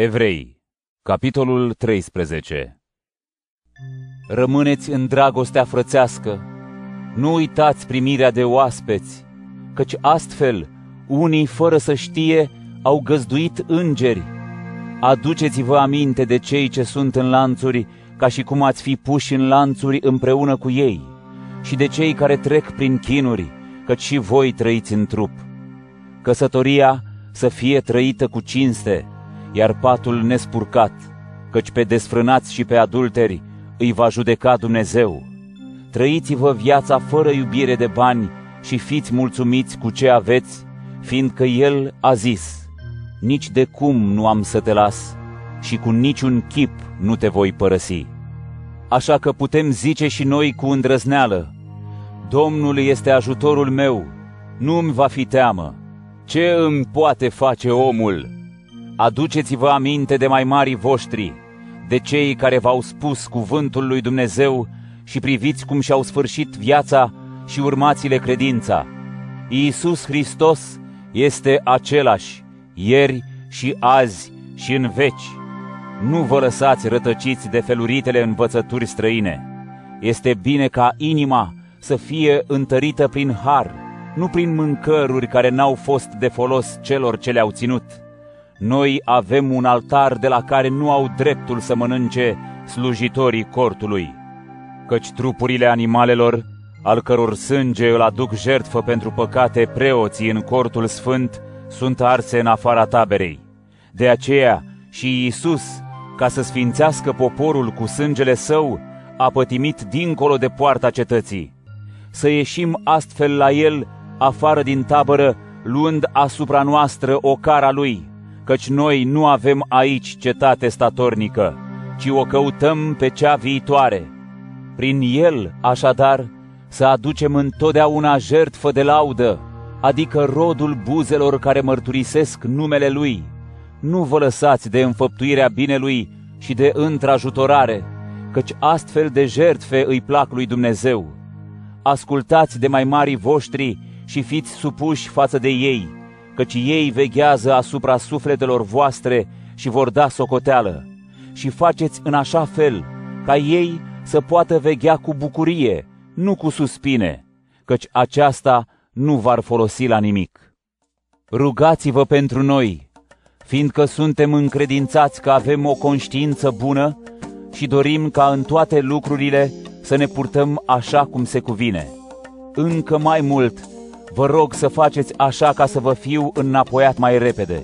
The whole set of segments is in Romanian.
Evrei, capitolul 13 Rămâneți în dragostea frățească, nu uitați primirea de oaspeți, căci astfel unii, fără să știe, au găzduit îngeri. Aduceți-vă aminte de cei ce sunt în lanțuri, ca și cum ați fi puși în lanțuri împreună cu ei, și de cei care trec prin chinuri, căci și voi trăiți în trup. Căsătoria să fie trăită cu cinste, iar patul nespurcat, căci pe desfrânați și pe adulteri îi va judeca Dumnezeu. Trăiți-vă viața fără iubire de bani și fiți mulțumiți cu ce aveți, fiindcă El a zis, nici de cum nu am să te las și cu niciun chip nu te voi părăsi. Așa că putem zice și noi cu îndrăzneală, Domnul este ajutorul meu, nu-mi va fi teamă. Ce îmi poate face omul? Aduceți-vă aminte de mai mari voștri, de cei care v-au spus cuvântul lui Dumnezeu și priviți cum și-au sfârșit viața și urmați-le credința. Iisus Hristos este același, ieri și azi și în veci. Nu vă lăsați rătăciți de feluritele învățături străine. Este bine ca inima să fie întărită prin har, nu prin mâncăruri care n-au fost de folos celor ce le-au ținut. Noi avem un altar de la care nu au dreptul să mănânce slujitorii cortului, căci trupurile animalelor, al căror sânge îl aduc jertfă pentru păcate preoții în cortul sfânt, sunt arse în afara taberei. De aceea și Iisus, ca să sfințească poporul cu sângele său, a pătimit dincolo de poarta cetății. Să ieșim astfel la el afară din tabără, luând asupra noastră o cara lui, căci noi nu avem aici cetate statornică, ci o căutăm pe cea viitoare. Prin el, așadar, să aducem întotdeauna jertfă de laudă, adică rodul buzelor care mărturisesc numele Lui. Nu vă lăsați de înfăptuirea binelui și de întrajutorare, căci astfel de jertfe îi plac lui Dumnezeu. Ascultați de mai mari voștri și fiți supuși față de ei, căci ei veghează asupra sufletelor voastre și vor da socoteală. Și faceți în așa fel ca ei să poată veghea cu bucurie, nu cu suspine, căci aceasta nu v-ar folosi la nimic. Rugați-vă pentru noi, fiindcă suntem încredințați că avem o conștiință bună și dorim ca în toate lucrurile să ne purtăm așa cum se cuvine. Încă mai mult, vă rog să faceți așa ca să vă fiu înapoiat mai repede.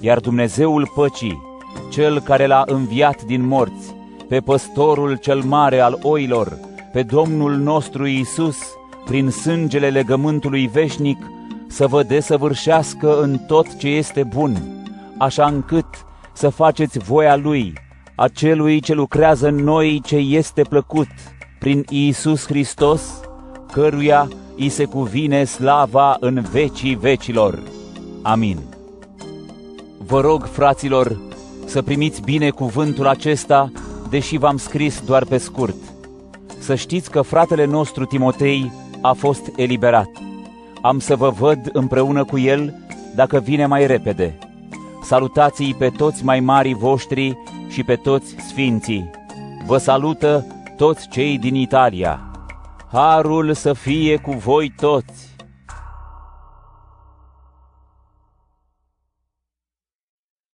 Iar Dumnezeul păcii, Cel care l-a înviat din morți, pe păstorul cel mare al oilor, pe Domnul nostru Iisus, prin sângele legământului veșnic, să vă desăvârșească în tot ce este bun, așa încât să faceți voia Lui, acelui ce lucrează în noi ce este plăcut, prin Iisus Hristos, căruia îi se cuvine slava în vecii vecilor. Amin. Vă rog, fraților, să primiți bine cuvântul acesta, deși v-am scris doar pe scurt. Să știți că fratele nostru Timotei a fost eliberat. Am să vă văd împreună cu el dacă vine mai repede. Salutați-i pe toți mai mari voștri și pe toți sfinții. Vă salută toți cei din Italia. Harul să fie cu voi toți!